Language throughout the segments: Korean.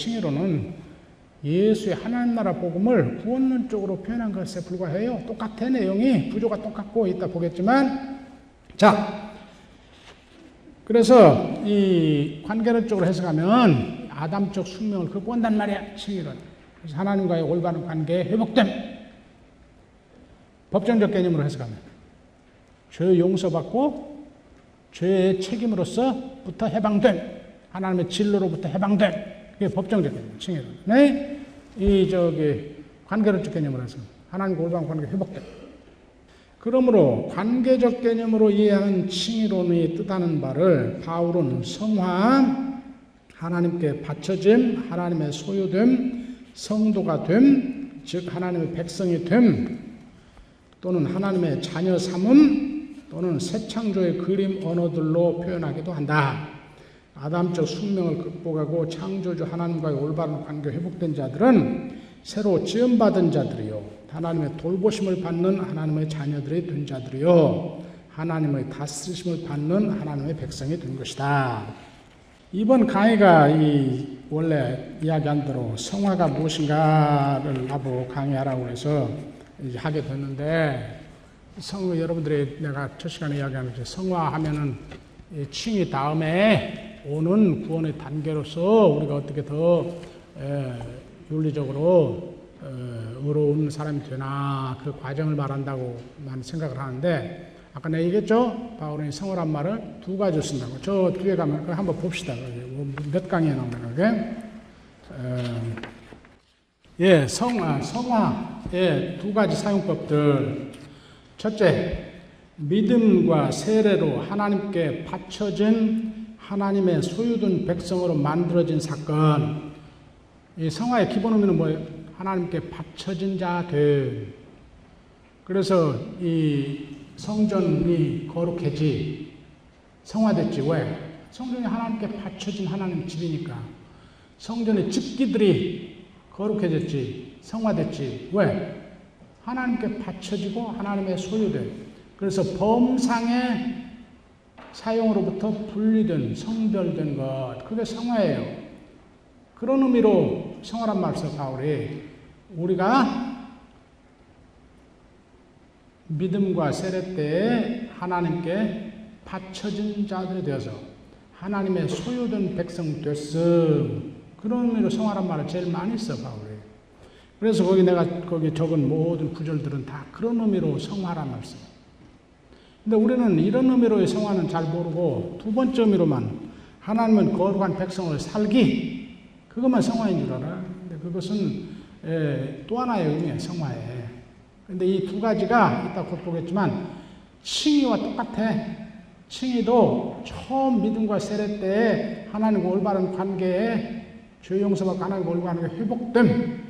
칭의로는 예수의 하나님 나라 복음을 구원론적으로 표현한 것에 불과해요. 똑같아 내용이 구조가 똑같고 이따 보겠지만 자 그래서 이 관계론적으로 해석하면 아담적 숙명을 극복한단 말이야 칭의론. 그래서 하나님과의 올바른 관계의 회복됨. 법정적 개념으로 해석하면 죄 용서받고 죄의 책임으로서부터 해방됨. 하나님의 진로로부터 해방됨. 그게 법정적 개념, 칭의론. 네? 이 저기 관계론적 개념으로 해서 하나님과 올바른 관계 회복됨. 그러므로 관계적 개념으로 이해하는 칭의론이 뜻하는 바를 바울은 성화, 하나님께 바쳐짐, 하나님의 소유됨, 성도가 됨, 즉 하나님의 백성이 됨, 또는 하나님의 자녀 삼음, 또는 새 창조의 그림 언어들로 표현하기도 한다. 아담적 숙명을 극복하고 창조주 하나님과의 올바른 관계 회복된 자들은 새로 지음받은 자들이요. 하나님의 돌보심을 받는 하나님의 자녀들이 된 자들이요. 하나님의 다스리심을 받는 하나님의 백성이 된 것이다. 이번 강의가 이 원래 이야기한 대로 성화가 무엇인가를 나보고 강의하라고 해서 하게 됐는데 성 여러분들이 내가 첫 시간에 이야기하는 성화하면은 칭이 다음에 오는 구원의 단계로서 우리가 어떻게 더 에, 윤리적으로 어, 의로운 사람이 되나 그 과정을 말한다고 나는 생각을 하는데 아까 내가 얘기했죠? 바울은 성화란 말을 두 가지 쓴다고. 저 뒤에 가면 그걸 한번 봅시다. 뭐몇 강의에 나오는. 어, 예, 성화, 성화의 두 가지 사용법들. 첫째, 믿음과 세례로 하나님께 바쳐진 하나님의 소유된 백성으로 만들어진 사건. 이 성화의 기본 의미는 뭐예요? 하나님께 바쳐진 자들. 그래서 이 성전이 거룩해지, 성화됐지. 왜? 성전이 하나님께 바쳐진 하나님 집이니까. 성전의 집기들이 거룩해졌지, 성화됐지. 왜? 하나님께 바쳐지고 하나님의 소유된. 그래서 범상의 사용으로부터 분리된, 성별된 것. 그게 성화예요. 그런 의미로 성화란 써, 바울이. 우리가 믿음과 세례 때에 하나님께 바쳐진 자들이 되어서 하나님의 소유된 백성 됐음. 그런 의미로 성화란 말을 제일 많이 써, 바울이. 그래서 거기 내가 거기 적은 모든 구절들은 다 그런 의미로 성화란 써. 근데 우리는 이런 의미로의 성화는 잘 모르고 두 번째 의미로만 하나님은 거룩한 백성을 살기 그것만 성화인 줄 알아. 근데 그것은 예, 또 하나의 의미예요, 성화에. 근데 이 두 가지가 이따 곧 보겠지만 칭의와 똑같아. 칭의도 처음 믿음과 세례 때에 하나님과 올바른 관계에 죄 용서받고 하나님과 올바른 관계 회복됨.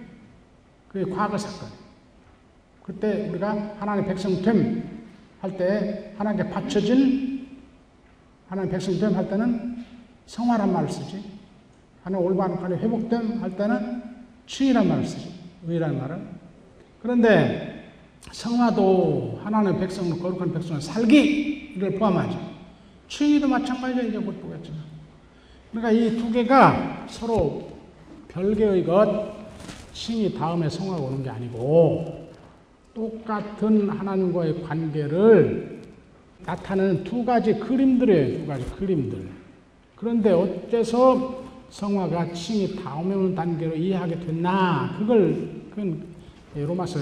그게 과거 사건. 그때 우리가 하나님 백성 됨 할 때 하나님께 바쳐진 하나님 백성됨 할 때는 성화란 말을 쓰지. 하나님 올바른 관계 회복됨 할 때는 칭이란 말을 쓰지. 의라는 말은. 그런데 성화도 하나님의 백성을 거룩한 백성을 살기를 포함하죠. 칭의도 마찬가지죠. 이제 곧 보겠지만. 그러니까 이 두 개가 서로 별개의 것, 칭이 다음에 성화가 오는 게 아니고 똑같은 하나님과의 관계를 나타내는 두 가지 그림들이에요. 두 가지 그림들. 그런데 어째서 성화가 칭이 다음에 오는 단계로 이해하게 됐나? 그걸 그건 로마서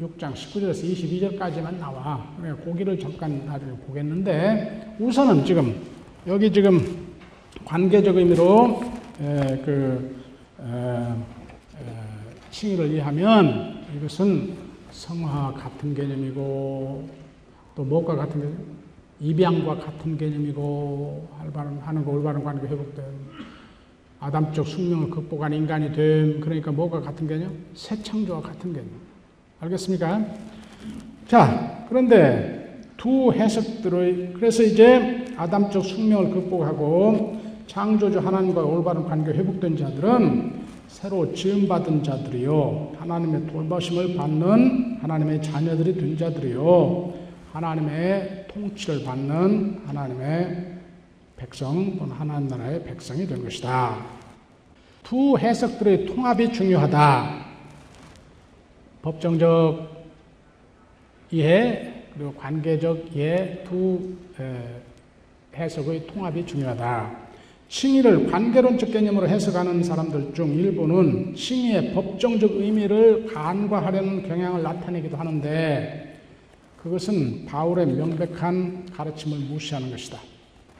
6장 19절에서 22절까지만 나와. 그래 고기를 잠깐 나중에 보겠는데 우선은 지금 여기 지금 관계적 의미로 에, 그 에, 에, 칭의를 이해하면 이것은 성화 같은 개념이고 또 무엇과 같은 개념? 입양과 같은 개념이고 하는 거 올바른 관계 회복된 아담적 숙명을 극복한 인간이 됨. 그러니까 뭐가 같은 개념? 새 창조와 같은 개념. 알겠습니까? 자, 그런데 두 해석들의, 그래서 이제 아담적 숙명을 극복하고 창조주 하나님과 올바른 관계 회복된 자들은 새로 지음받은 자들이요. 하나님의 돌보심을 받는 하나님의 자녀들이 된 자들이요. 하나님의 통치를 받는 하나님의 백성 또는 하나님 나라의 백성이 된 것이다. 두 해석들의 통합이 중요하다. 법정적 이해 그리고 관계적 이해 두 해석의 통합이 중요하다. 칭의를 관계론적 개념으로 해석하는 사람들 중 일부는 칭의의 법정적 의미를 간과하려는 경향을 나타내기도 하는데 그것은 바울의 명백한 가르침을 무시하는 것이다.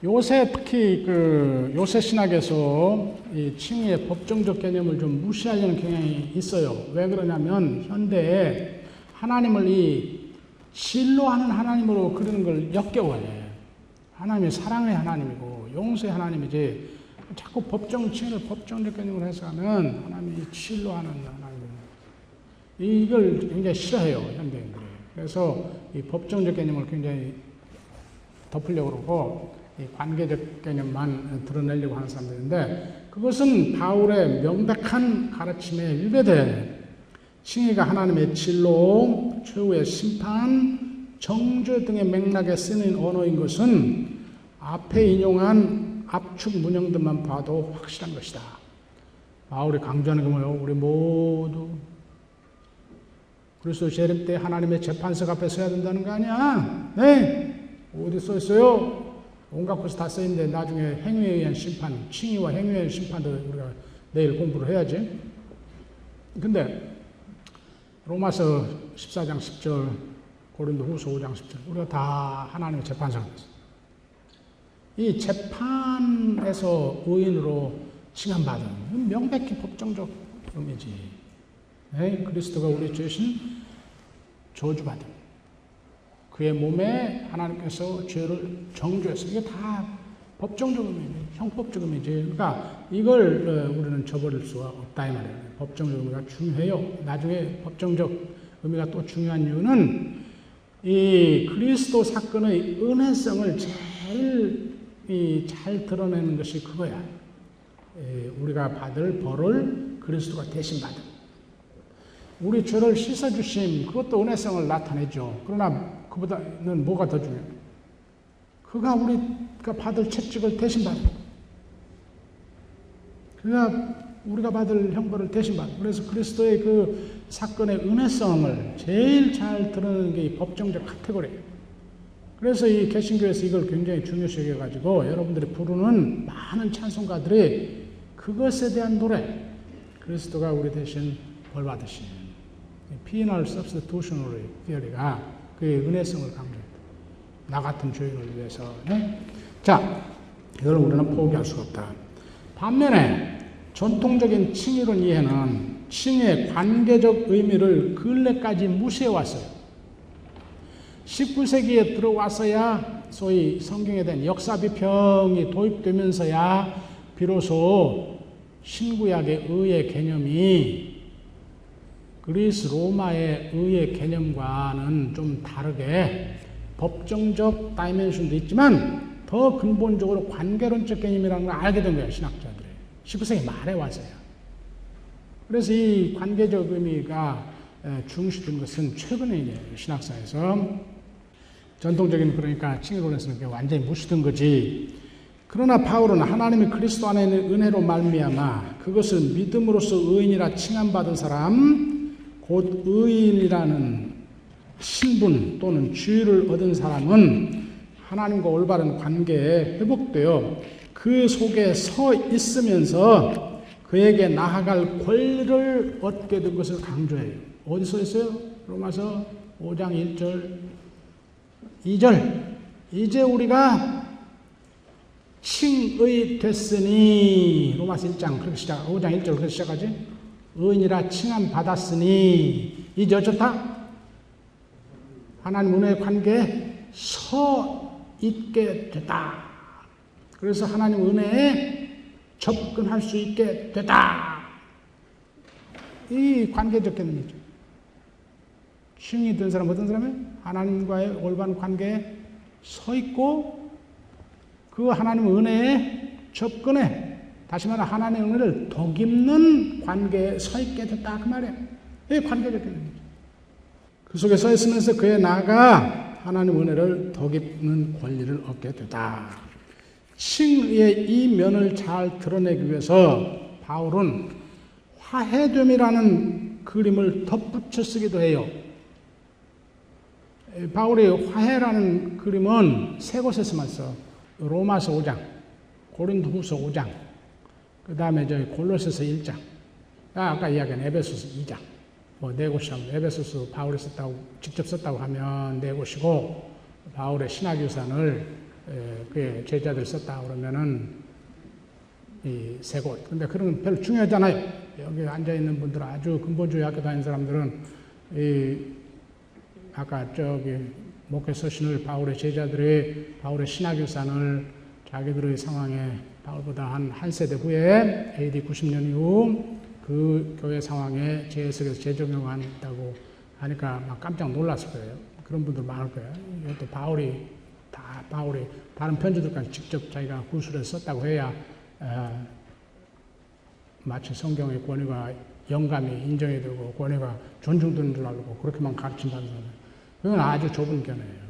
요새 특히 그 요새 신학에서 이 칭의의 법정적 개념을 좀 무시하려는 경향이 있어요. 왜 그러냐면 현대에 하나님을 이 진로하는 하나님으로 그리는 걸 역겨워해. 하나님이 사랑의 하나님이고 용서의 하나님이지 자꾸 법정 칭의를 법정적 개념으로 해석하면 하나님이 진로하는 하나님입니다. 이걸 굉장히 싫어해요 현대인들이. 그래서 이 법정적 개념을 굉장히 덮으려고 그러고 이 관계적 개념만 드러내려고 하는 사람들인데 그것은 바울의 명백한 가르침에 위배돼. 칭의가 하나님의 진로, 최후의 심판, 정죄 등의 맥락에 쓰는 언어인 것은 앞에 인용한 압축 문형들만 봐도 확실한 것이다. 바울이 강조하는 게 뭐예요? 우리 모두 그리스도 재림 때 하나님의 재판석 앞에 서야 된다는 거 아니야? 네. 어디 써 있어요? 온갖 곳에 다 써 있는데 나중에 행위에 의한 심판, 칭의와 행위에 의한 심판도 우리가 내일 공부를 해야지. 근데 로마서 14장 10절, 고린도 후서 5장 10절, 우리가 다 하나님의 앞에 이 재판에서 의인으로 칭함받은 명백히 법정적 의미지. 네, 그리스도가 우리 주신 저주받음. 그의 몸에 하나님께서 죄를 정죄해서 이게 다 법정적 의미, 형법적 의미지. 그러니까 이걸 어, 우리는 저버릴 수가 없다 이 말이에요. 법정적 의미가 중요해요. 나중에 법정적 의미가 또 중요한 이유는 이 그리스도 사건의 은혜성을 제일 잘 드러내는 것이 그거야. 우리가 받을 벌을 그리스도가 대신 받은. 우리 죄를 씻어주심, 그것도 은혜성을 나타내죠. 그러나 그보다는 뭐가 더 중요해요? 그가 우리가 받을 채찍을 대신 받은. 그가 우리가 받을 형벌을 대신 받은. 그래서 그리스도의 그 사건의 은혜성을 제일 잘 드러내는 게 이 법정적 카테고리예요. 그래서 이 개신교에서 이걸 굉장히 중요시 여겨가지고 여러분들이 부르는 많은 찬송가들이 그것에 대한 노래, 그리스도가 우리 대신 벌 받으신 penal substitutional theory가 그의 은혜성을 강조했다. 나 같은 죄인을 위해서. 네? 자, 이걸 우리는 포기할 수가 없다. 반면에 전통적인 칭의론 이해는 칭의 관계적 의미를 근래까지 무시해왔어요. 19세기에 들어와서야 소위 성경에 대한 역사 비평이 도입되면서야 비로소 신구약의 의의 개념이 그리스 로마의 의의 개념과는 좀 다르게 법정적 다이멘션도 있지만 더 근본적으로 관계론적 개념이라는 걸 알게 된 거예요, 신학자들이. 19세기 말에 와서야. 그래서 이 관계적 의미가 중시된 것은 최근에 신학사에서 전통적인 그러니까 칭의론에서는 완전히 무시된 거지. 그러나 바울은 하나님의 그리스도 안에 있는 은혜로 말미암아 그것을 믿음으로써 의인이라 칭함받은 사람, 곧 의인이라는 신분 또는 지위를 얻은 사람은 하나님과 올바른 관계에 회복되어 그 속에 서 있으면서 그에게 나아갈 권리를 얻게 된 것을 강조해요. 어디서 있어요? 로마서 5장 1절 2절 이제 우리가 칭의 됐으니 로마서 1장 그렇게 시작 5장 1절 그렇게 시작하지? 의인이라 칭함 받았으니 이제 어쩌다? 하나님 은혜의 관계에 서 있게 됐다. 그래서 하나님 은혜에 접근할 수 있게 됐다. 이 관계적 개념이죠 칭이 된 사람 어떤 사람이에요? 하나님과의 올바른 관계에 서 있고 그 하나님 은혜에 접근해 다시 말해 하나님의 은혜를 덕입는 관계에 서 있게 됐다 그 말이에요. 이 관계적 개념이죠. 그 속에 서 있으면서 그에 나가 하나님 은혜를 덕입는 권리를 얻게 되다. 칭의 이 면을 잘 드러내기 위해서 바울은 화해됨이라는 그림을 덧붙여 쓰기도 해요. 바울이 화해라는 그림은 세 곳에서만 써. 로마서 5장, 고린도후서 5장, 그 다음에 저희 골로새서 1장, 아, 아까 이야기한 에베소서 2장, 뭐 네 곳이라고 에베소서 바울이 썼다고 직접 썼다고 하면 네 곳이고 바울의 신학 유산을 그 제자들 썼다 그러면은 이 세 곳. 근데 그런 건 별로 중요하잖아요. 여기 앉아 있는 분들 아주 근본주의 학교 다니는 사람들은 이 아까 저기 목회 서신을 바울의 제자들의 바울의 신학유산을 자기들의 상황에 바울보다 한 한 세대 후에 AD 90년 이후 그 교회 상황에 재해석에서 재적용한다고 하니까 막 깜짝 놀랐을 거예요. 그런 분들 많을 거예요. 이것도 바울이 다 바울이 다른 편지들까지 직접 자기가 구술해서 썼다고 해야 어, 마치 성경의 권위가 영감이 인정이 되고 권위가 존중되는 줄 알고 그렇게만 가르친다는 거예요. 그건 아주 좁은 견해예요.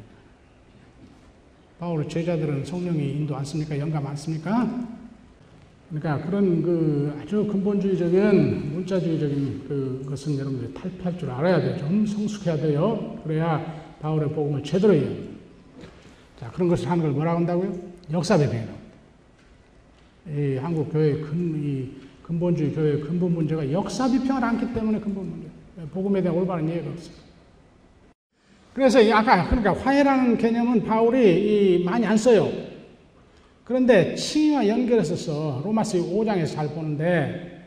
바울의 제자들은 성령이 인도 안 씁니까? 영감 안 씁니까? 그러니까 그런 그 아주 근본주의적인 문자주의적인 그 것은 여러분들이 탈피할 줄 알아야 돼요. 좀 성숙해야 돼요. 그래야 바울의 복음을 제대로 해요. 자, 그런 것을 하는 걸 뭐라고 한다고요? 역사배경이라고. 이 한국 교회의 근, 이 근본주의 교회의 근본 문제가 역사 비평을 않기 때문에 근본 문제. 복음에 대한 올바른 이해가 없어요. 그래서 아까 그러니까 화해라는 개념은 바울이 많이 안 써요. 그런데 칭의와 연결해서 써. 로마서 5장에서 잘 보는데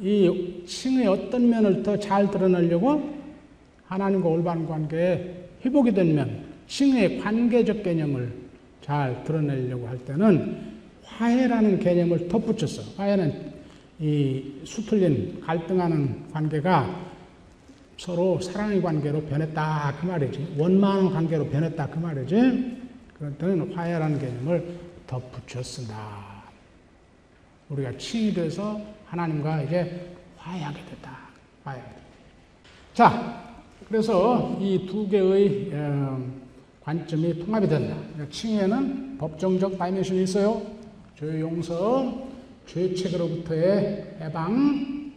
이 칭의 어떤 면을 더 잘 드러내려고 하나님과 올바른 관계에 회복이 된 면, 칭의 관계적 개념을 잘 드러내려고 할 때는 화해라는 개념을 덧붙였어. 화해는 이 수틀린 갈등하는 관계가 서로 사랑의 관계로 변했다 그 말이지. 원망 관계로 변했다 그 말이지. 그럴 때는 화해라는 개념을 덧붙여 쓴다. 우리가 칭이 돼서 하나님과 이제 화해하게 됐다. 됐다. 자, 그래서 이 두 개의 관점이 통합이 된다. 칭에는 법정적 다이멘션이 있어요. 죄 용서, 죄책으로부터의 해방,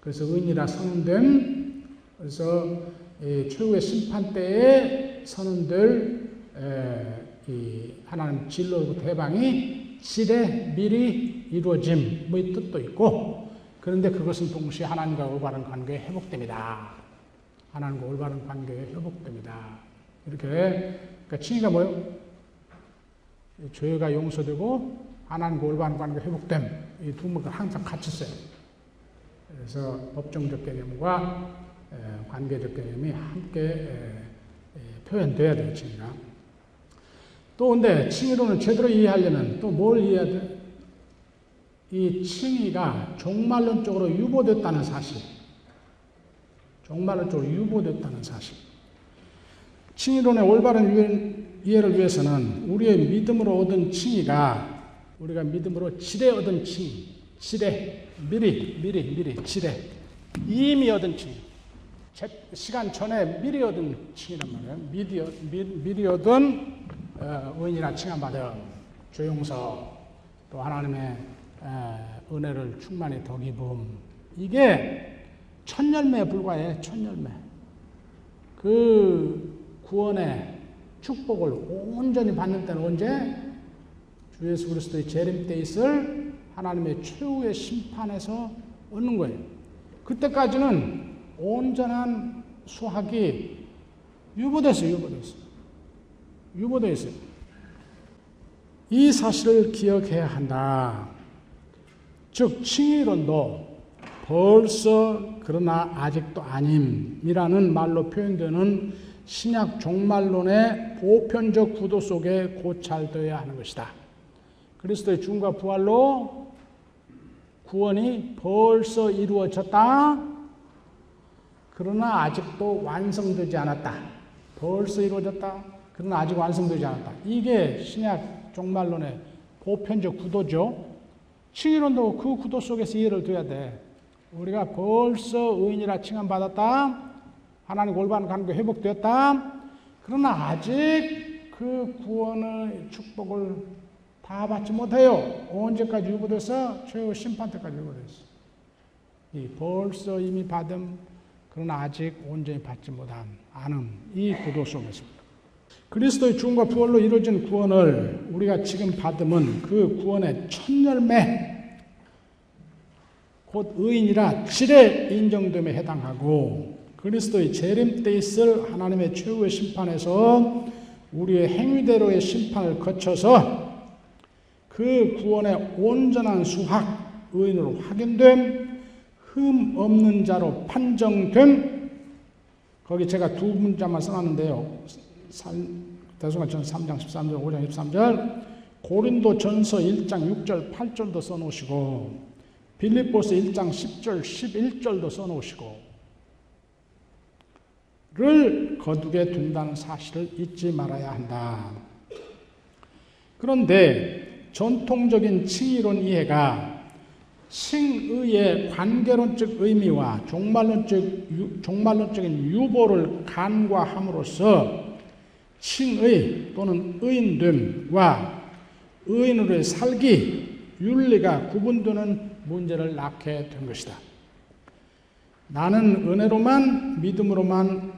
그래서 은이라 선언됨, 그래서 최후의 심판 때에 이 하나님 진로로부터 해방이 질에 미리 이루어짐의 뭐 뜻도 있고, 그런데 그것은 동시에 하나님과 올바른 관계에 회복됩니다. 하나님과 올바른 관계에 회복됩니다. 이렇게, 그러니까 칭의가 뭐요? 죄가 용서되고 하나님과 올바른 관계가 회복됨. 이 두 문가 항상 같이 써요. 그래서 법정적 개념과 관계적 개념이 함께 표현돼야 돼요, 칭의가. 또 근데 칭의론을 제대로 이해하려면 또 뭘 이해해야 돼? 이 칭의가 종말론적으로 유보됐다는 사실. 종말론적으로 유보됐다는 사실. 칭의론의 올바른 이해를 위해서는 우리의 믿음으로 얻은 칭의가 우리가 믿음으로 지레 얻은 칭의, 지레, 미리, 미리, 미리, 지레, 이미 얻은 칭의. 시간 전에 미리 얻은 칭이란 말이에요. 미리, 미리 얻은 어, 의인이라 칭함 받은 조용서 또 하나님의 은혜를 충만히 덕입음 이게 첫 열매에 불과해 첫 열매 그 구원의 축복을 온전히 받는 때는 언제 주 예수 그리스도의 재림 때 있을 하나님의 최후의 심판에서 얻는 거예요. 그때까지는 온전한 수학이 유보됐어요, 유보됐어요. 유보되어 있어요. 이 사실을 기억해야 한다. 즉, 칭의론도 벌써 그러나 아직도 아님이라는 말로 표현되는 신약 종말론의 보편적 구도 속에 고찰되어야 하는 것이다. 그리스도의 죽음과 부활로 구원이 벌써 이루어졌다. 그러나 아직도 완성되지 않았다. 벌써 이루어졌다. 그러나 아직 완성되지 않았다. 이게 신약 종말론의 보편적 구도죠. 칭의론도 그 구도 속에서 이해를 둬야 돼. 우리가 벌써 의인이라 칭함받았다. 하나님 골반 관계 회복되었다. 그러나 아직 그 구원의 축복을 다 받지 못해요. 언제까지 유보돼서 최후 심판 때까지 유보됐어. 이 벌써 이미 받음 그러나 아직 온전히 받지 못한 아는 이 구도 속에서 그리스도의 죽음과 부활로 이루어진 구원을 우리가 지금 받으면 그 구원의 첫 열매 곧 의인이라 질에 인정됨에 해당하고 그리스도의 재림 때 있을 하나님의 최후의 심판에서 우리의 행위대로의 심판을 거쳐서 그 구원의 온전한 수학 의인으로 확인됨 흠 없는 자로 판정됨 거기 제가 두 문자만 써놨는데요. 대성가전 3장 13절 5장 13절 고린도 전서 1장 6절 8절도 써놓으시고 빌립보서 1장 10절 11절도 써놓으시고 를 거두게 둔다는 사실을 잊지 말아야 한다. 그런데 전통적인 칭의론 이해가 칭의의 관계론적 의미와 종말론적, 종말론적인 유보를 간과함으로써 칭의 또는 의인됨과 의인으로의 살기, 윤리가 구분되는 문제를 낳게 된 것이다. 나는 은혜로만 믿음으로만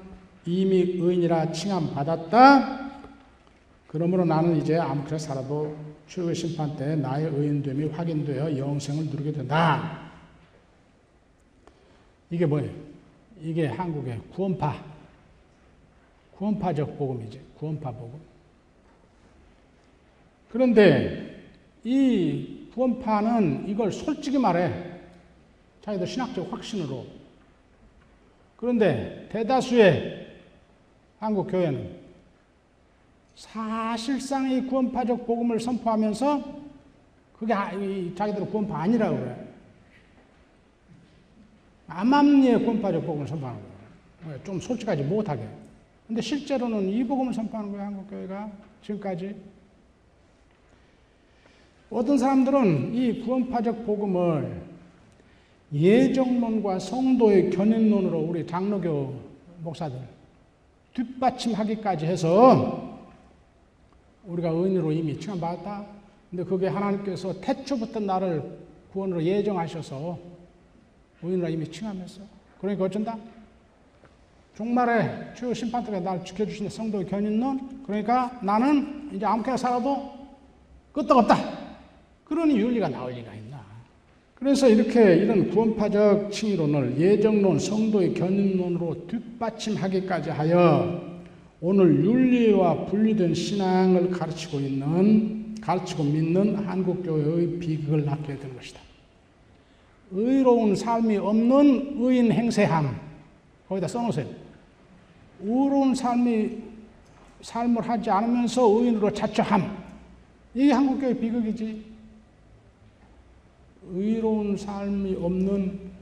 이미 의인이라 칭함 받았다. 그러므로 나는 이제 아무렇게 살아도 최후의 심판 때 나의 의인됨이 확인되어 영생을 누리게 된다. 이게 뭐예요? 이게 한국의 구원파, 구원파적 복음이지. 구원파 복음. 그런데 이 구원파는 이걸 솔직히 말해. 자기들 신학적 확신으로. 그런데 대다수의 한국 교회는 사실상 이 구원파적 복음을 선포하면서 그게 아, 자기들은 구원파 아니라고 그래. 암암리의 구원파적 복음을 선포하는 거예요. 좀 솔직하지 못하게. 근데 실제로는 이 복음을 선포하는 거예요, 한국교회가. 지금까지. 어떤 사람들은 이 구원파적 복음을 예정론과 성도의 견인론으로 우리 장로교 목사들 뒷받침하기까지 해서 우리가 의인으로 이미 칭함받았다. 근데 그게 하나님께서 태초부터 나를 구원으로 예정하셔서 의인으로 이미 칭하면서 그러니까 어쩐다? 종말에 최후 심판 때에 나를 지켜주시는 성도의 견인론 그러니까 나는 이제 아무렇게나 살아도 끄떡없다. 그러니 윤리가 나올 리가 있나. 그래서 이렇게 이런 구원파적 칭의론을 예정론, 성도의 견인론으로 뒷받침하기까지 하여 오늘 윤리와 분리된 신앙을 가르치고 있는, 가르치고 믿는 한국 교회의 비극을 낳게 된 것이다. 의로운 삶이 없는 의인 행세함. 거기다 써놓으세요. 의로운 삶이, 삶을 하지 않으면서 의인으로 자처함. 이게 한국 교회 비극이지. 의로운 삶이 없는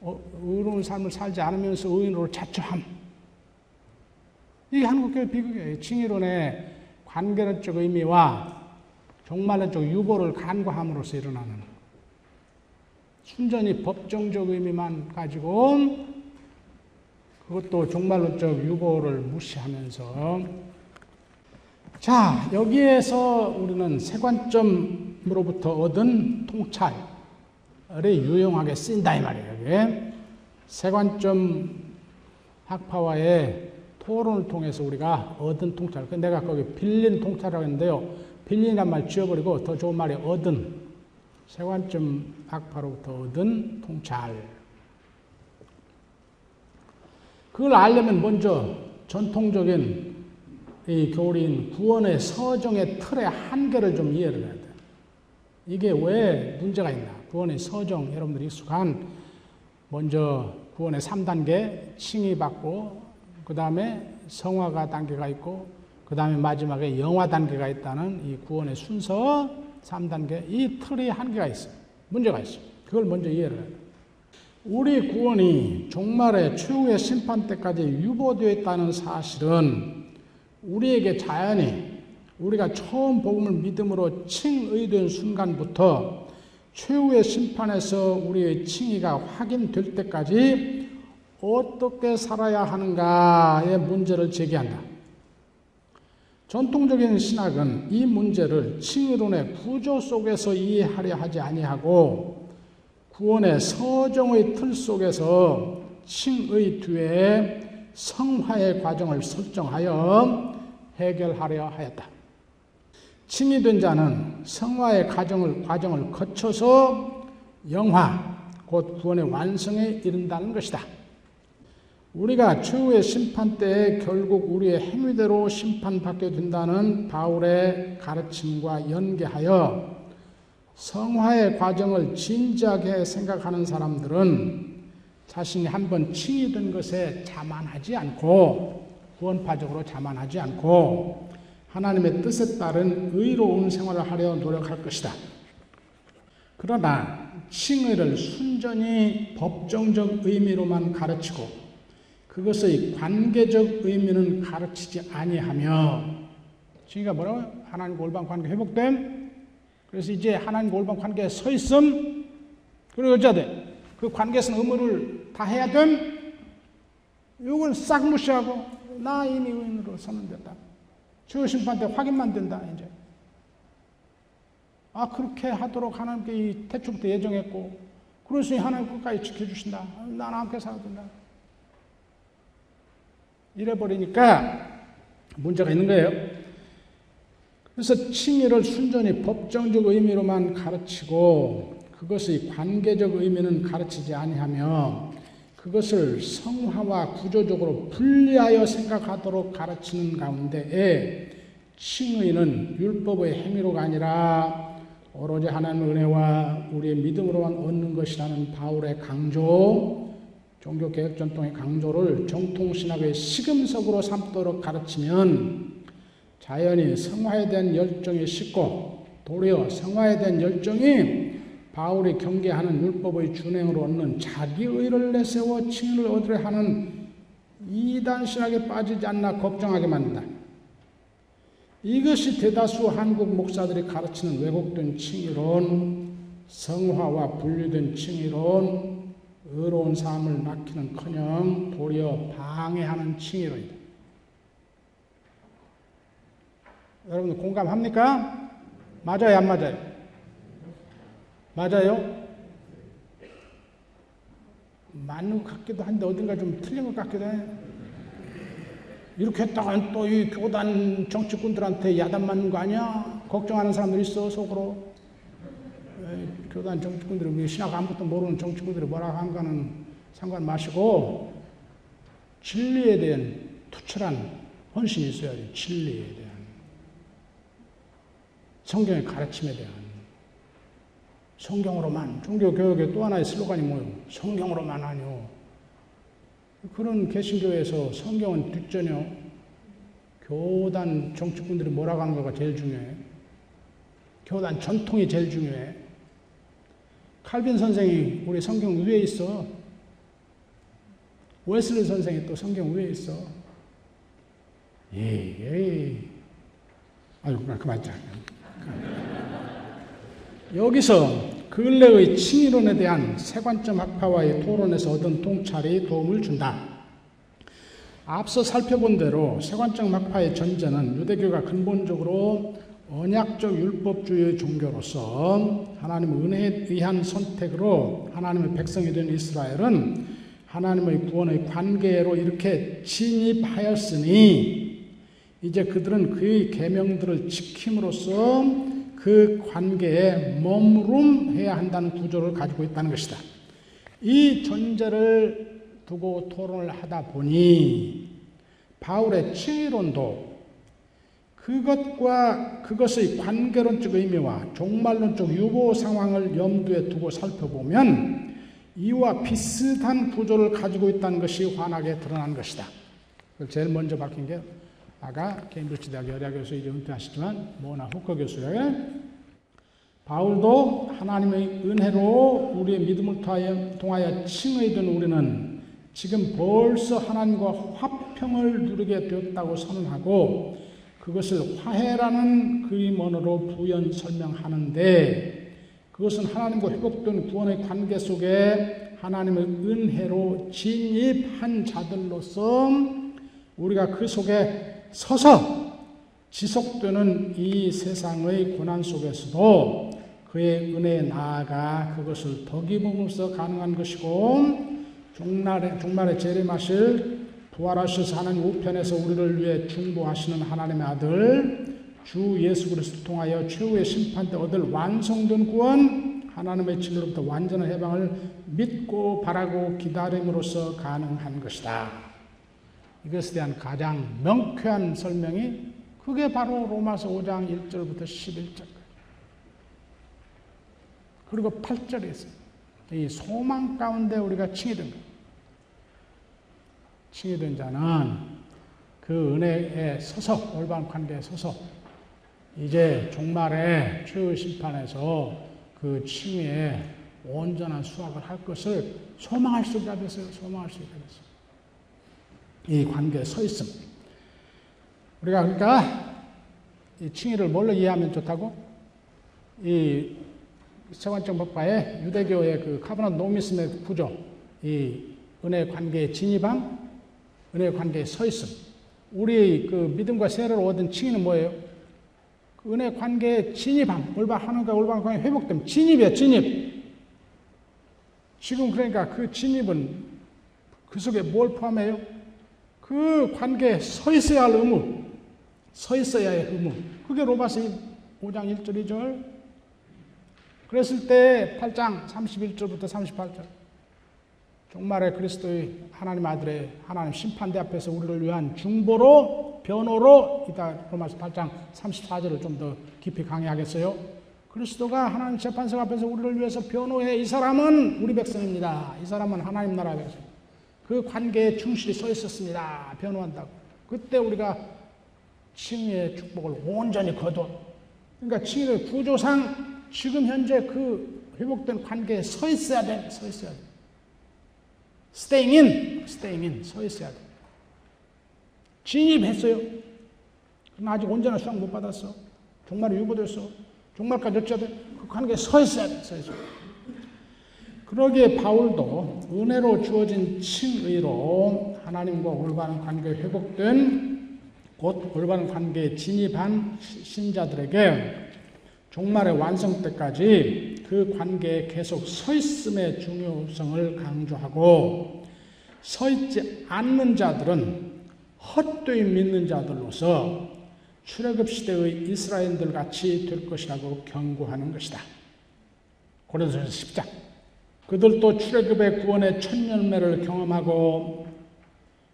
어, 의로운 삶을 살지 않으면서 의인으로 자처함. 이게 한국교회 비극이에요. 칭의론의 관계론적 의미와 종말론적 유보를 간과함으로써 일어나는 순전히 법정적 의미만 가지고 그것도 종말론적 유보를 무시하면서 자 여기에서 우리는 세 관점으로부터 얻은 통찰 유용하게 쓰인다 이 말이에요. 세관점 학파와의 토론을 통해서 우리가 얻은 통찰. 그 내가 거기 빌린 통찰이라고 했는데요. 빌린이란 말 지워버리고 더 좋은 말이 얻은 세관점 학파로부터 얻은 통찰. 그걸 알려면 먼저 전통적인 이 교리인 구원의 서정의 틀의 한계를 좀 이해를 해야 돼. 이게 왜 문제가 있나? 구원의 서정 여러분들이 익숙한 먼저 구원의 3단계 칭의 받고 그 다음에 성화가 단계가 있고 그 다음에 마지막에 영화 단계가 있다는 이 구원의 순서 3단계 이 틀이 한계가 있어요. 문제가 있어요. 그걸 먼저 이해를 해야 돼요. 우리 구원이 종말의 최후의 심판 때까지 유보되어 있다는 사실은 우리에게 자연히 우리가 처음 복음을 믿음으로 칭의된 순간부터 최후의 심판에서 우리의 칭의가 확인될 때까지 어떻게 살아야 하는가의 문제를 제기한다. 전통적인 신학은 이 문제를 칭의론의 구조 속에서 이해하려 하지 아니하고 구원의 서정의 틀 속에서 칭의 뒤에 성화의 과정을 설정하여 해결하려 하였다. 칭이 된 자는 성화의 과정을, 과정을 거쳐서 영화, 곧 구원의 완성에 이른다는 것이다. 우리가 최후의 심판 때에 결국 우리의 행위대로 심판받게 된다는 바울의 가르침과 연계하여 성화의 과정을 진지하게 생각하는 사람들은 자신이 한번 칭이 된 것에 자만하지 않고 구원파적으로 자만하지 않고 하나님의 뜻에 따른 의로운 생활을 하려 노력할 것이다. 그러나 칭의를 순전히 법정적 의미로만 가르치고 그것의 관계적 의미는 가르치지 아니하며 지가 뭐라고요? 하나님 골반 관계 회복됨. 그래서 이제 하나님 골반 관계에 서 있음. 그리고 어쩌돼? 그 관계에서 의무를 다 해야 됨. 이걸 싹 무시하고 나 이미 의인으로 서는 됐다. 주 심판 때 확인만 된다 이제. 아 그렇게 하도록 하나님께 이 태초부터 예정했고 그러시니 하나님 끝까지 지켜주신다. 나는 함께 살아야 된다. 이래버리니까 문제가 있는 거예요. 그래서 칭의를 순전히 법정적 의미로만 가르치고 그것의 관계적 의미는 가르치지 아니하며 그것을 성화와 구조적으로 분리하여 생각하도록 가르치는 가운데에 칭의는 율법의 행위로가 아니라 오로지 하나님의 은혜와 우리의 믿음으로만 얻는 것이라는 바울의 강조, 종교 개혁 전통의 강조를 정통신학의 시금석으로 삼도록 가르치면 자연히 성화에 대한 열정이 식고 도리어 성화에 대한 열정이 바울이 경계하는 율법의 준행으로 얻는 자기의를 내세워 칭의를 얻으려 하는 이단 신학에 빠지지 않나 걱정하게 만든다. 이것이 대다수 한국 목사들이 가르치는 왜곡된 칭의론, 성화와 분리된 칭의론, 의로운 삶을 맡기는 커녕 도리어 방해하는 칭의로이다. 여러분들 공감합니까? 맞아요, 안 맞아요? 맞아요? 맞는 것 같기도 한데 어딘가 좀 틀린 것 같기도 해. 이렇게 했다가 또이 교단 정치꾼들한테 야단 맞는 거 아니야? 걱정하는 사람들 있어, 속으로. 교단 정치꾼들이 신학 아무것도 모르는 정치꾼들이 뭐라고 한 거는 상관 마시고 진리에 대한 투철한 헌신이 있어야지. 진리에 대한 성경의 가르침에 대한 성경으로만 종교 교육의 또 하나의 슬로건이 뭐예요? 성경으로만 아니요. 그런 개신교에서 성경은 뒷전혀 교단 정치꾼들이 뭐라고 하는 거가 제일 중요해. 교단 전통이 제일 중요해. 칼빈 선생이 우리 성경 위에 있어. 웨슬리 선생이 또 성경 위에 있어. 예, 예. 아유, 그만 자. 여기서 근래의 칭의론에 대한 세관점 학파와의 토론에서 얻은 통찰이 도움을 준다. 앞서 살펴본 대로 세관점 학파의 전제는 유대교가 근본적으로 언약적 율법주의 종교로서 하나님의 은혜에 의한 선택으로 하나님의 백성이 된 이스라엘은 하나님의 구원의 관계로 이렇게 진입하였으니 이제 그들은 그의 계명들을 지킴으로써 그 관계에 머무름해야 한다는 구조를 가지고 있다는 것이다. 이 전제를 두고 토론을 하다 보니 바울의 칭의론도 그것과 그것의 관계론적 의미와 종말론적 유보 상황을 염두에 두고 살펴보면 이와 비슷한 구조를 가지고 있다는 것이 환하게 드러난 것이다. 제일 먼저 밝힌 게 아까 케임브리지 대학 여야 교수 이제 은퇴하시지만 모나 후커 교수의 바울도 하나님의 은혜로 우리의 믿음을 통하여, 통하여 칭의된 우리는 지금 벌써 하나님과 화평을 누리게 되었다고 선언하고 그것을 화해라는 그림언어로 부연 설명하는데 그것은 하나님과 회복된 구원의 관계 속에 하나님의 은혜로 진입한 자들로서 우리가 그 속에 서서 지속되는 이 세상의 고난 속에서도 그의 은혜에 나아가 그것을 덕이 범으로써 가능한 것이고 종말에, 종말에 재림하실 부활하셔서 하나님 우편에서 우리를 위해 중보하시는 하나님의 아들 주 예수 그리스도 통하여 최후의 심판 때 얻을 완성된 구원 하나님의 진로부터 완전한 해방을 믿고 바라고 기다림으로써 가능한 것이다. 이것에 대한 가장 명쾌한 설명이 그게 바로 로마서 5장 1절부터 11절까지. 그리고 8절에 있어요. 이 소망 가운데 우리가 칭의된 것. 칭의된 자는 그 은혜에 서서, 올바른 관계에 서서, 이제 종말에 최후 심판에서 그 칭의에 온전한 수확을 할 것을 소망할 수 있게 됐어요. 소망할 수 있게 됐어요. 이 관계에 서 있습니다. 우리가 그러니까 이 칭의를 뭘로 이해하면 좋다고? 이 세관적 법과의 유대교의 그 카브나 노미즘의 구조, 이 은혜 관계에 진입함, 은혜 관계에 서 있음. 우리 그 믿음과 세례를 얻은 칭의는 뭐예요? 그 은혜 관계에 진입함, 올바른 하나님과 올바른 관계 회복됨. 진입이야, 진입. 지금 그러니까 그 진입은 그 속에 뭘 포함해요? 그 관계에 서 있어야 할 의무. 서 있어야의 의무. 그게 로마서 5장 1절 2절. 그랬을 때 8장 31절부터 38절. 종말에 그리스도의 하나님 아들의 하나님 심판대 앞에서 우리를 위한 중보로 변호로 이따 로마서 8장 34절을 좀 더 깊이 강의하겠어요. 그리스도가 하나님 재판석 앞에서 우리를 위해서 변호해 이 사람은 우리 백성입니다. 이 사람은 하나님 나라 백성. 그 관계에 충실히 서 있었습니다. 변호한다고. 그때 우리가 칭의의 축복을 온전히 거둬. 그러니까 칭의의 구조상 지금 현재 그 회복된 관계에 서 있어야 돼. 서 있어야 돼. Staying in, staying in, 서 있어야 돼. 진입했어요. 그러나 아직 온전한 수확 못 받았어. 종말에 유보됐어. 종말까지 어쩌야 돼? 그 관계에 서 있어야 돼. 서 있어야 돼. 그러기에 바울도 은혜로 주어진 칭의로 하나님과 올바른 관계에 회복된 곧 올바른 관계에 진입한 신자들에게 종말의 완성 때까지 그 관계에 계속 서 있음의 중요성을 강조하고 서 있지 않는 자들은 헛되이 믿는 자들로서 출애굽 시대의 이스라엘들 같이 될 것이라고 경고하는 것이다. 고린도전서 10장. 그들도 출애굽의 구원의 첫 열매를 경험하고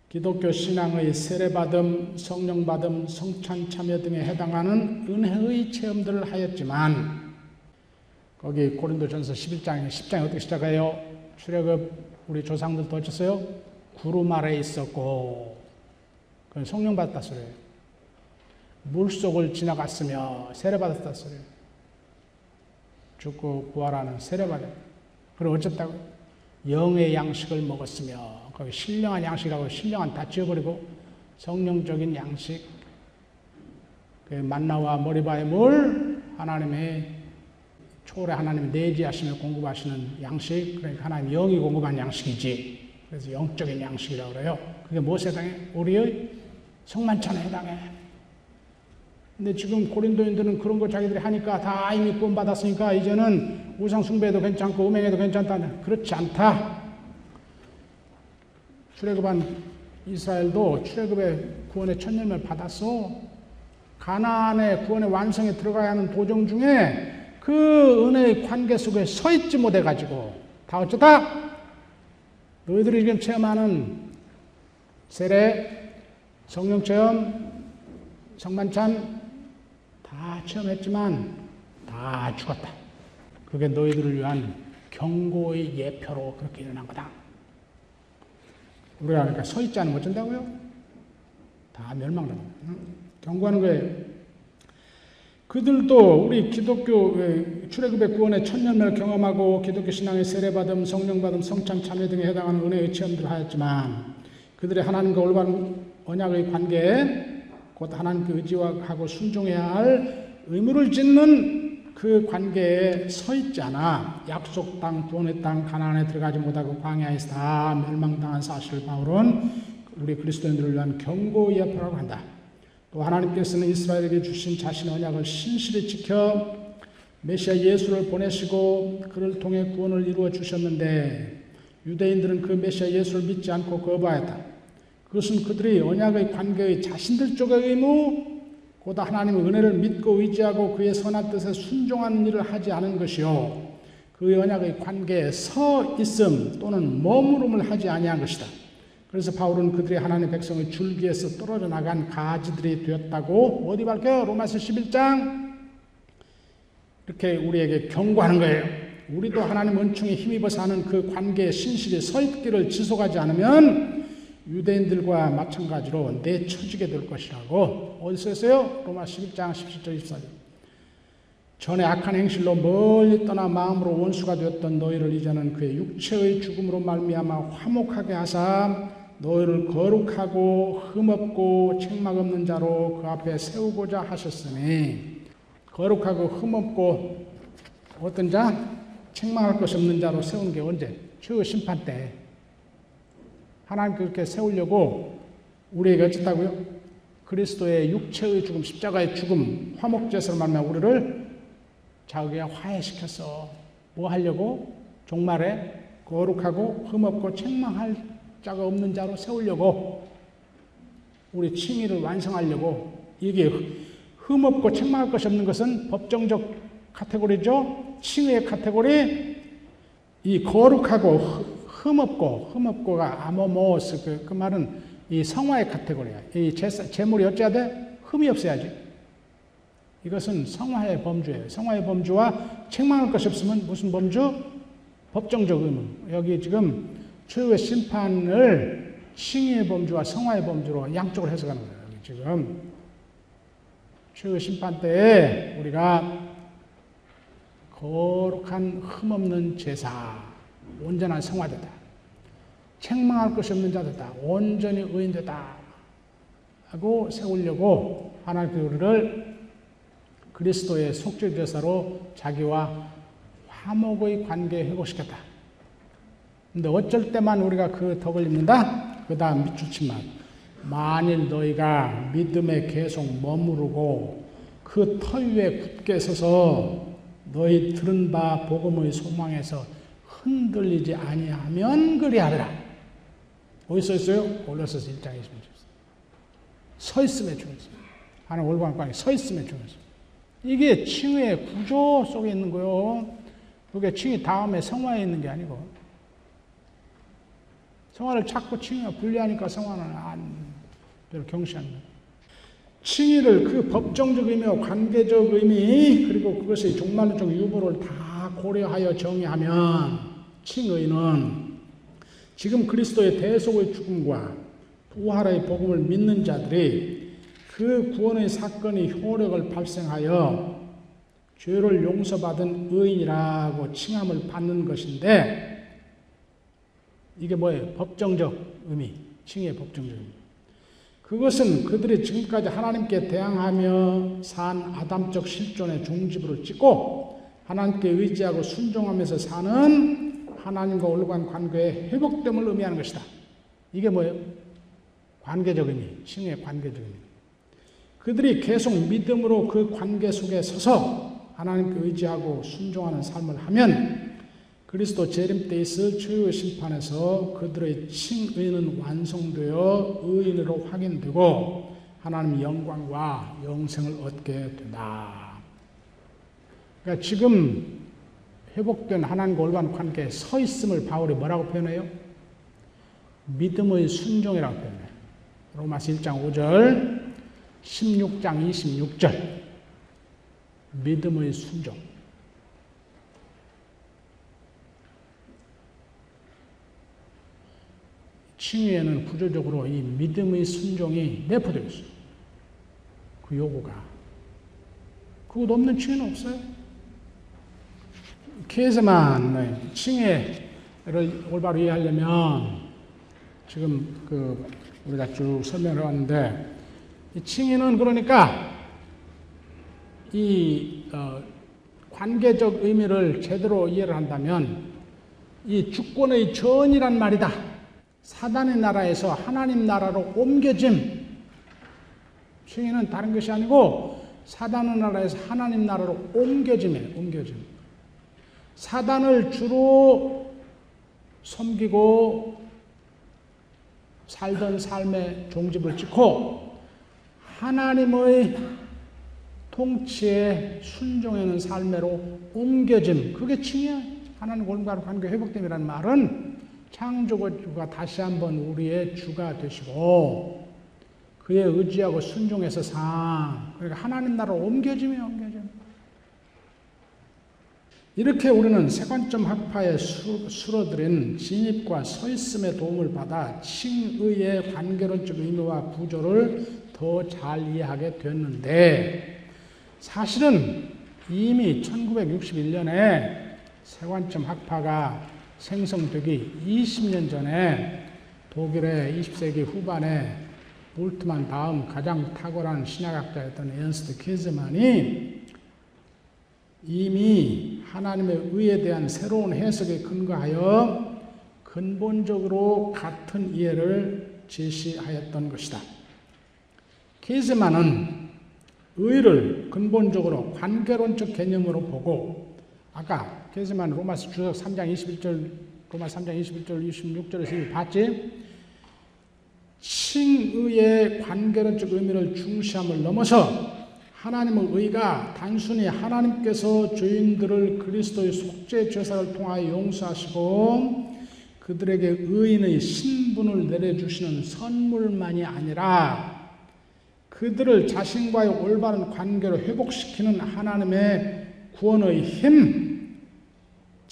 기독교 신앙의 세례받음, 성령받음, 성찬 참여 등에 해당하는 은혜의 체험들을 하였지만 거기 고린도전서 11장에 10장에 어떻게 시작해요? 출애굽 우리 조상들도 어쩌어요? 구름 아래 있었고 그건 성령 받았다 소리예요. 물 속을 지나갔으며 세례 받았다 소리예요. 죽고 부활하는 세례 받아. 그리고 어쨌다고? 영의 양식을 먹었으며 거기 신령한 양식하고 신령한 다 지워버리고 성령적인 양식 그 만나와 머리바의 물 하나님의 초월의 하나님이 내지 하시며 공급하시는 양식 그러니까 하나님 영이 공급한 양식이지. 그래서 영적인 양식이라고 그래요. 그게 무엇에 해당해? 우리의 성만찬에 해당해. 근데 지금 고린도인들은 그런 거 자기들이 하니까 다 이미 구원받았으니까 이제는 우상 숭배도 괜찮고 음행에도 괜찮다. 그렇지 않다. 출애굽한 이스라엘도 출애굽의 구원의 첫 열매를 받았어. 가나안의 구원의 완성에 들어가야 하는 도정 중에 그 은혜의 관계 속에 서 있지 못해 가지고 다 어쩌다 너희들이 지금 체험하는 세례, 성령 체험, 성만찬 다 체험했지만 다 죽었다. 그게 너희들을 위한 경고의 예표로 그렇게 일어난 거다. 우리가 그러니까 서 있지 않으면 어쩐다고요? 다 멸망당합니다. 경고하는 거예요. 그들도 우리 기독교 출애굽의 구원의 첫 열매를 경험하고 기독교 신앙의 세례받음, 성령받음, 성찬 참여 등에 해당하는 은혜의 체험들을 하였지만 그들의 하나님과 올바른 언약의 관계에 곧 하나님께 의지하고 순종해야 할 의무를 짓는 그 관계에 서 있지 않아 약속 땅, 돈의 땅, 가나안에 들어가지 못하고 광야에서 다 멸망당한 사실을 바울은 우리 그리스도인들을 위한 경고 예표라고 한다. 또 하나님께서는 이스라엘에게 주신 자신의 언약을 신실히 지켜 메시아 예수를 보내시고 그를 통해 구원을 이루어 주셨는데 유대인들은 그 메시아 예수를 믿지 않고 거부하였다. 그것은 그들이 언약의 관계의 자신들 쪽의 의무, 보다 하나님의 은혜를 믿고 의지하고 그의 선한 뜻에 순종하는 일을 하지 않은 것이요. 그 언약의 관계에 서 있음 또는 머무름을 하지 아니한 것이다. 그래서 바울은 그들이 하나님의 백성의 줄기에서 떨어져 나간 가지들이 되었다고 어디 밝혀요? 로마서 11장 이렇게 우리에게 경고하는 거예요. 우리도 하나님 은총에 힘입어 사는 그 관계에 신실히 서 있기를 지속하지 않으면 유대인들과 마찬가지로 내쳐지게 될 것이라고 어디서 했어요? 로마 11장 17절 24절 전에 악한 행실로 멀리 떠나 마음으로 원수가 되었던 너희를 이제는 그의 육체의 죽음으로 말미암아 화목하게 하사 너희를 거룩하고 흠없고 책망 없는 자로 그 앞에 세우고자 하셨으니 거룩하고 흠없고 어떤 자? 책망할 것이 없는 자로 세운 게 언제? 최후 심판 때. 하나님 그렇게 세우려고 우리에게 어쨌다고요? 그리스도의 육체의 죽음, 십자가의 죽음, 화목제사로 말미암아 우리를 자기가 화해시켜서 뭐 하려고? 종말에 거룩하고 흠없고 책망할 자가 없는 자로 세우려고 우리 칭의를 완성하려고 이게 흠없고 책망할 것이 없는 것은 법정적 카테고리죠. 칭의의 카테고리 이 거룩하고 흠없고 흠없고가 아모모스 그, 그 말은 이 성화의 카테고리야. 이 제, 물이 어찌해야 돼? 흠이 없어야지. 이것은 성화의 범주예요. 성화의 범주와 책망할 것이 없으면 무슨 범주? 법정적 의무. 여기 지금 최후의 심판을 칭의의 범주와 성화의 범주로 양쪽으로 해석하는 거예요. 지금 최후의 심판 때에 우리가 거룩한 흠없는 제사, 온전한 성화되다. 책망할 것이 없는 자되다. 온전히 의인되다. 하고 세우려고 하나님께 우리를 그리스도의 속죄 제사로 자기와 화목의 관계에 회복시켰다. 근데 어쩔 때만 우리가 그 덕을 입는다? 그 다음 밑줄치만. 만일 너희가 믿음에 계속 머무르고 그 터 위에 굳게 서서 너희 들은 바 복음의 소망에서 흔들리지 아니하면 그리하리라. 어디서 있어요? 올려서 1장 20절. 서 있음에 중요했어. 하나 관계 서 있음에 중요했어. 이게 칭의 구조 속에 있는 거요. 그게 칭이 다음에 성화에 있는 게 아니고. 성화를 자꾸 칭의가 분리하니까 성화는 안, 별로 경시한 거 칭의를 그 법정적 의미와 관계적 의미, 그리고 그것의 종말론적 유보를 다 고려하여 정의하면 칭의는 지금 그리스도의 대속의 죽음과 부활의 복음을 믿는 자들이 그 구원의 사건이 효력을 발생하여 죄를 용서받은 의인이라고 칭함을 받는 것인데 이게 뭐예요? 법정적 의미, 칭의 법정적 의미. 그것은 그들이 지금까지 하나님께 대항하며 산 아담적 실존의 종집으로 찍고 하나님께 의지하고 순종하면서 사는 하나님과 올간 관계의 회복됨을 의미하는 것이다. 이게 뭐예요? 관계적 의미, 칭의 관계적 의미. 그들이 계속 믿음으로 그 관계 속에 서서 하나님께 의지하고 순종하는 삶을 하면 그리스도 재림 때 있을 최후의 심판에서 그들의 칭의는 완성되어 의인으로 확인되고 하나님 영광과 영생을 얻게 된다. 그러니까 지금 회복된 하나님과 올바른 관계에 서 있음을 바울이 뭐라고 표현해요? 믿음의 순종이라고 표현해요. 로마서 1장 5절, 16장 26절. 믿음의 순종. 칭의에는 구조적으로 이 믿음의 순종이 내포되어 있어요. 그 요구가. 그것 없는 칭의는 없어요. 그래서만 칭의를 올바로 이해하려면 지금 그 우리가 쭉 설명해 왔는데 이 칭의는 그러니까 이 어, 관계적 의미를 제대로 이해를 한다면 이 주권의 전이란 말이다. 사단의 나라에서 하나님 나라로 옮겨짐. 칭의는 다른 것이 아니고 사단의 나라에서 하나님 나라로 옮겨짐에 옮겨짐. 사단을 주로 섬기고 살던 삶의 종집을 찍고 하나님의 통치에 순종하는 삶으로 옮겨짐. 그게 칭이야. 하나님 골과로 관계 회복됨이라는 말은 창조주가 다시 한번 우리의 주가 되시고 그의 의지하고 순종해서 상. 그러니까 하나님 나라로 옮겨짐이 옮겨짐. 이렇게 우리는 세관점 학파에 수로들인 진입과 서있음의 도움을 받아 칭의의 관계론적 의미와 구조를 더 잘 이해하게 됐는데 사실은 이미 1961년에 세관점 학파가 생성되기 20년 전에 독일의 20세기 후반에 볼트만 다음 가장 탁월한 신학학자였던 에언스트 키즈만이 이미 하나님의 의에 대한 새로운 해석에 근거하여 근본적으로 같은 이해를 제시하였던 것이다. 키즈만은 의를 근본적으로 관계론적 개념으로 보고 아까 키즈만 로마서 주석 3장 21절 로마 3장 21절 26절에서 이미 봤지? 칭의의 관계론적 의미를 중시함을 넘어서 하나님의 의가 단순히 하나님께서 죄인들을 그리스도의 속죄 제사를 통하여 용서하시고 그들에게 의인의 신분을 내려주시는 선물만이 아니라 그들을 자신과의 올바른 관계로 회복시키는 하나님의 구원의 힘,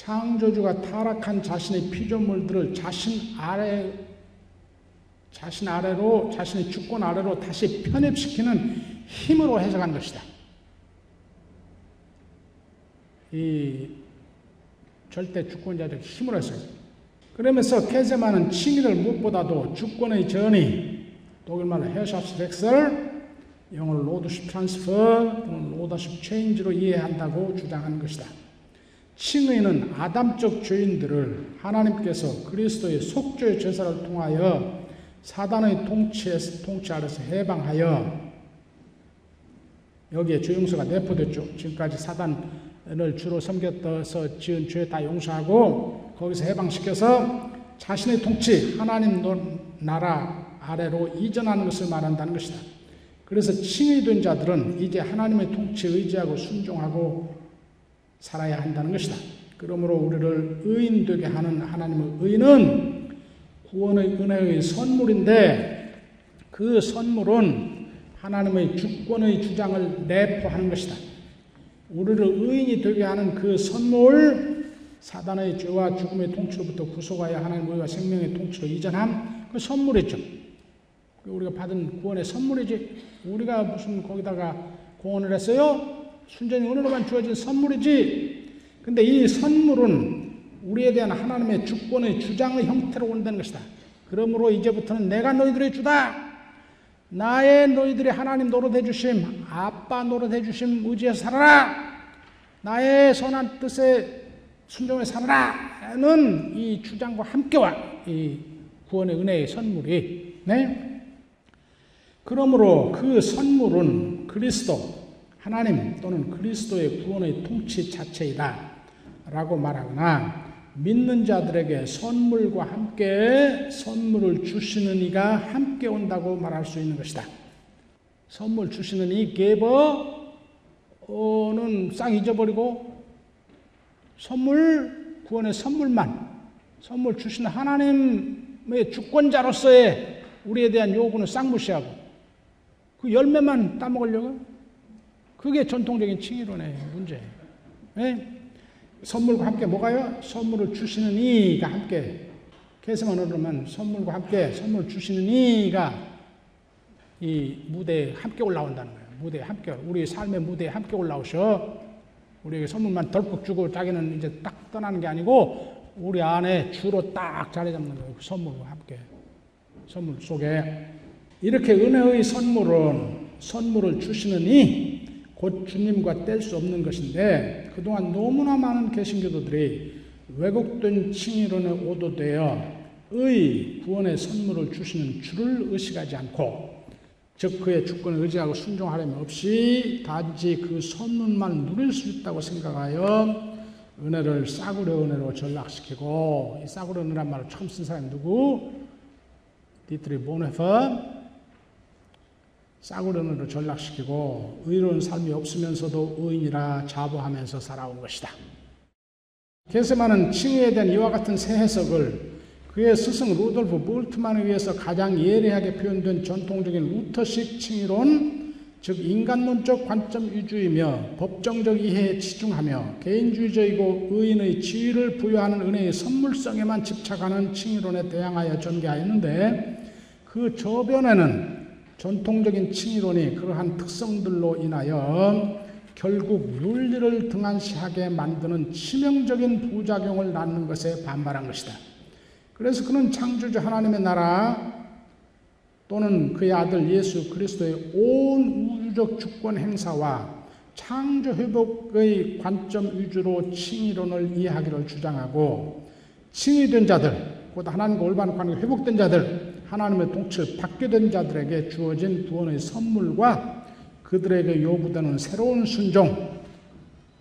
창조주가 타락한 자신의 피조물들을 자신 아래 자신 아래로 자신의 주권 아래로 다시 편입시키는 힘으로 해석한 것이다. 이 절대 주권자적 힘으로 해석. 그러면서 케제만은 칭의를 무엇보다도 주권의 전이 독일말로 헤어샵스렉설 영어로 lordship transfer 또는 lordship change로 이해한다고 주장하는 것이다. 칭의는 아담적 죄인들을 하나님께서 그리스도의 속죄의 제사를 통하여 사단의 통치에 통치 아래서 해방하여 여기에 죄 용서가 내포됐죠. 지금까지 사단을 주로 섬겼어서 지은 죄 다 용서하고 거기서 해방시켜서 자신의 통치 하나님 나라 아래로 이전하는 것을 말한다는 것이다. 그래서 칭의된 자들은 이제 하나님의 통치에 의지하고 순종하고 살아야 한다는 것이다. 그러므로 우리를 의인 되게 하는 하나님의 의는 구원의 은혜의 선물인데 그 선물은 하나님의 주권의 주장을 내포하는 것이다. 우리를 의인이 되게 하는 그 선물, 사단의 죄와 죽음의 통치로부터 구속하여 하나님의 의와 생명의 통치로 이전함, 그 선물이죠. 우리가 받은 구원의 선물이지. 우리가 무슨 거기다가 공헌을 했어요? 순전히 은혜로만 주어진 선물이지. 근데 이 선물은 우리에 대한 하나님의 주권의 주장의 형태로 온다는 것이다. 그러므로 이제부터는 내가 너희들의 주다. 나의 너희들이 하나님 노릇해 주심, 아빠 노릇해 주심 의지해서 살아라. 나의 선한 뜻에 순종해 살아라는 이 주장과 함께와 이 구원의 은혜의 선물이 네. 그러므로 그 선물은 그리스도 하나님 또는 그리스도의 구원의 통치 자체이다. 라고 말하거나 믿는 자들에게 선물과 함께 선물을 주시는 이가 함께 온다고 말할 수 있는 것이다. 선물 주시는 이 게버는 싹 잊어버리고 선물 구원의 선물만 선물 주시는 하나님의 주권자로서의 우리에 대한 요구는 싹 무시하고 그 열매만 따먹으려고 그게 전통적인 칭의론의 문제예요. 네? 선물과 함께 뭐가요? 선물을 주시는 이가 함께 개성만 오르면 선물과 함께 선물 주시는 이가 이 무대에 함께 올라온다는 거예요. 무대에 함께 우리 삶의 무대에 함께 올라오셔 우리에게 선물만 덜컥 주고 자기는 이제 딱 떠나는 게 아니고 우리 안에 주로 딱 자리 잡는 거예요. 그 선물과 함께 선물 속에 이렇게 은혜의 선물은 선물을 주시는 이 곧 주님과 뗄 수 없는 것인데 그동안 너무나 많은 개신교도들이 왜곡된 칭의론에 오도되어 의 구원의 선물을 주시는 주를 의식하지 않고 즉 그의 주권을 의지하고 순종하려면 없이 단지 그 선문만 누릴 수 있다고 생각하여 은혜를 싸구려 은혜로 전락시키고 이 싸구려 은혜란 말을 처음 쓴 사람이 누구? 디트리히 본회퍼 싸구려 은혜로 전락시키고 의로운 삶이 없으면서도 의인이라 자부하면서 살아온 것이다. 케제만은 칭의에 대한 이와 같은 새 해석을 그의 스승 루돌프 불트만에 의해서 가장 예리하게 표현된 전통적인 루터식 칭의론, 즉 인간론적 관점 위주이며 법정적 이해에 치중하며 개인주의적이고 의인의 지위를 부여하는 은혜의 선물성에만 집착하는 칭의론에 대항하여 전개하였는데 그 저변에는 전통적인 칭의론이 그러한 특성들로 인하여 결국 윤리를 등한시하게 만드는 치명적인 부작용을 낳는 것에 반발한 것이다. 그래서 그는 창조주 하나님의 나라 또는 그의 아들 예수 그리스도의 온 우주적 주권 행사와 창조 회복의 관점 위주로 칭의론을 이해하기를 주장하고 칭의된 자들, 곧 하나님과 올바른 관계가 회복된 자들, 하나님의 통치를 받게 된 자들에게 주어진 구원의 선물과 그들에게 요구되는 새로운 순종,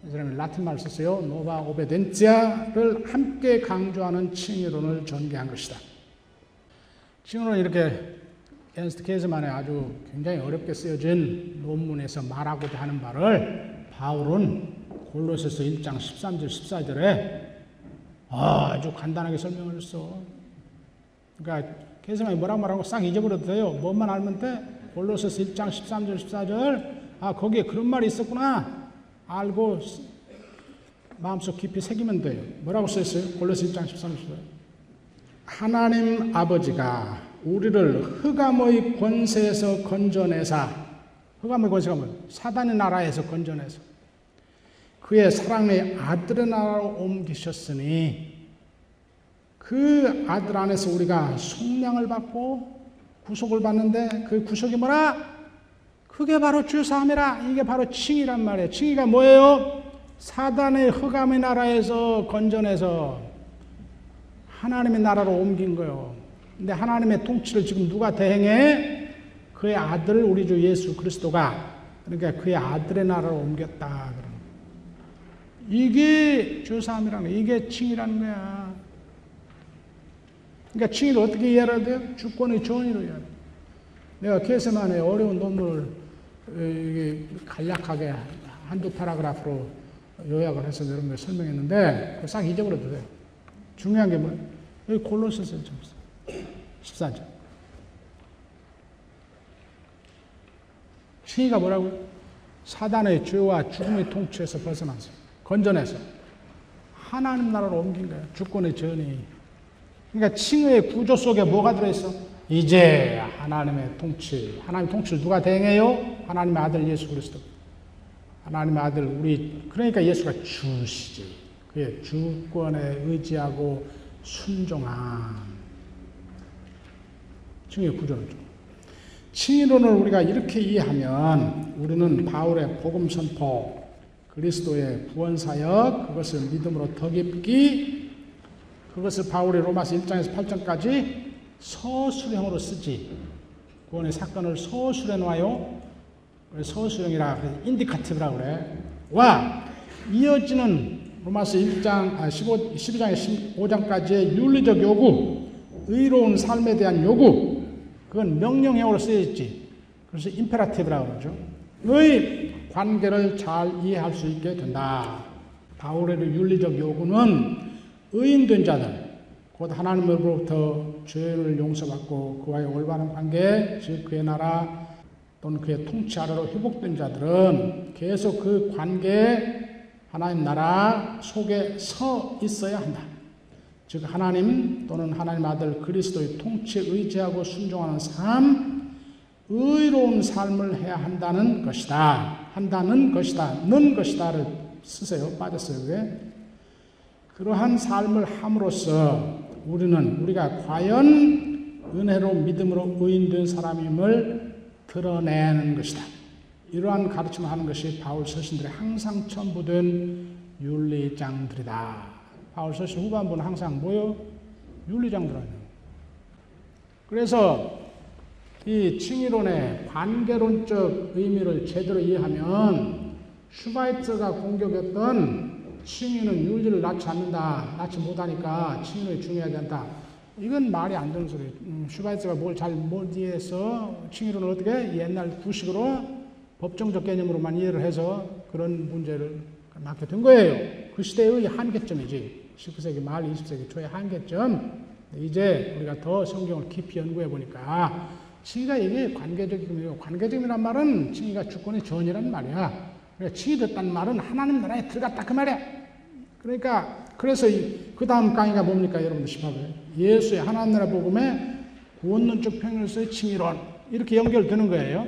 이 사람이 라틴 말을 썼어요. nova oboedientia를 함께 강조하는 칭의론을 전개한 것이다. 칭의론은 이렇게 에른스트 케제만의 아주 굉장히 어렵게 쓰여진 논문에서 말하고자 하는 바를 바울은 골로새서 1장 13절 14절에 아주 간단하게 설명을 했어. 그러니까 케이즈만이 뭐라고 말하고 싹 잊어버려도 돼요. 뭐만 알면 돼. 골로새서 1장 13절 14절 아 거기에 그런 말이 있었구나. 알고 마음속 깊이 새기면 돼요. 뭐라고 써있어요? 골로새 1장 13절. 하나님 아버지가 우리를 흑암의 권세에서 건져내사 흑암의 권세가 뭐 사단의 나라에서 건져내서 그의 사랑의 아들의 나라로 옮기셨으니 그 아들 안에서 우리가 속량을 받고 구속을 받는데 그 구속이 뭐라? 그게 바로 주사함이라. 이게 바로 칭이란 말이에요. 칭이가 뭐예요? 사단의 흑암의 나라에서 건져내서 하나님의 나라로 옮긴 거예요. 근데 하나님의 통치를 지금 누가 대행해? 그의 아들 우리 주 예수 그리스도가 그러니까 그의 아들의 나라로 옮겼다. 이게 주사함이라는 거야. 이게 칭이라는 거야. 그러니까 칭의를 어떻게 이해해야 돼요? 주권의 전의로 이해해야 돼. 내가 개세만의 어려운 논문을 간략하게 한두 파라그라프로 요약을 해서 여러분께 설명했는데 싹 잊어버려도 돼요. 중요한 게 뭐? 여기 골로새서 14절. 칭의가 뭐라고요? 사단의 죄와 죽음의 통치에서 벗어나서 건져내서 하나님 나라로 옮긴 거예요. 주권의 전이. 그러니까 칭의의 구조 속에 뭐가 들어있어? 이제 하나님의 통치, 하나님 통치를 누가 대행해요? 하나님의 아들 예수 그리스도. 하나님의 아들 우리 그러니까 예수가 주시지. 그의 주권에 의지하고 순종한 칭의 구조를 좀. 칭의론을 우리가 이렇게 이해하면 우리는 바울의 복음 선포, 그리스도의 구원 사역, 그것을 믿음으로 더 깊이 그것을 바울의 로마서 1장에서 8장까지 서술형으로 쓰지. 구원의 사건을 서술해 놓아요. 서술형이라 indicative라고 그래. 와 이어지는 로마서 1장 15 12장에 15장까지의 윤리적 요구, 의로운 삶에 대한 요구, 그건 명령형으로 쓰여 있지. 그래서 임페라티브라고 그러죠. 의 관계를 잘 이해할 수 있게 된다. 바울의 윤리적 요구는 의인된 자들, 곧 하나님으로부터 죄를 용서받고 그와의 올바른 관계, 즉 그의 나라 또는 그의 통치 아래로 회복된 자들은 계속 그 관계 하나님 나라 속에 서 있어야 한다. 즉 하나님 또는 하나님 아들 그리스도의 통치에 의지하고 순종하는 삶, 의로운 삶을 해야 한다는 것이다. 한다는 것이다. 는 것이다를 쓰세요. 빠졌어요. 왜? 그러한 삶을 함으로써 우리는 우리가 과연 은혜로 믿음으로 의인된 사람임을 드러내는 것이다. 이러한 가르침을 하는 것이 바울 서신들의 항상 첨부된 윤리장들이다. 바울 서신 후반부는 항상 뭐요? 윤리장들 아니에요. 그래서 이 칭의론의 관계론적 의미를 제대로 이해하면 슈바이처가 공격했던 칭의는 윤리를 낳지 않는다, 낳지 못하니까 칭의론이 중요하지 않다. 이건 말이 안 되는 소리예요. 음, 슈바이처가 뭘 잘 못 이해해서 칭의론을 어떻게 옛날 구식으로 법정적 개념으로만 이해를 해서 그런 문제를 낳게 된 거예요. 그 시대의 한계점이지. 19세기 말 20세기 초의 한계점. 이제 우리가 더 성경을 깊이 연구해 보니까 칭의가 이게 관계적이고 관계적이란 말은 칭의가 주권의 전이란 말이야. 그러니까 칭의 됐다는 말은 하나님 나라에 들어갔다 그 말이야. 그러니까 그래서 그 다음 강의가 뭡니까 여러분들 18번 예수의 하나님 나라 복음의 구원론적 평일서의 칭의론 이렇게 연결되는 거예요.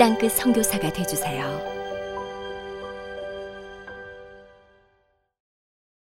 땅끝 선교사가 되주세요.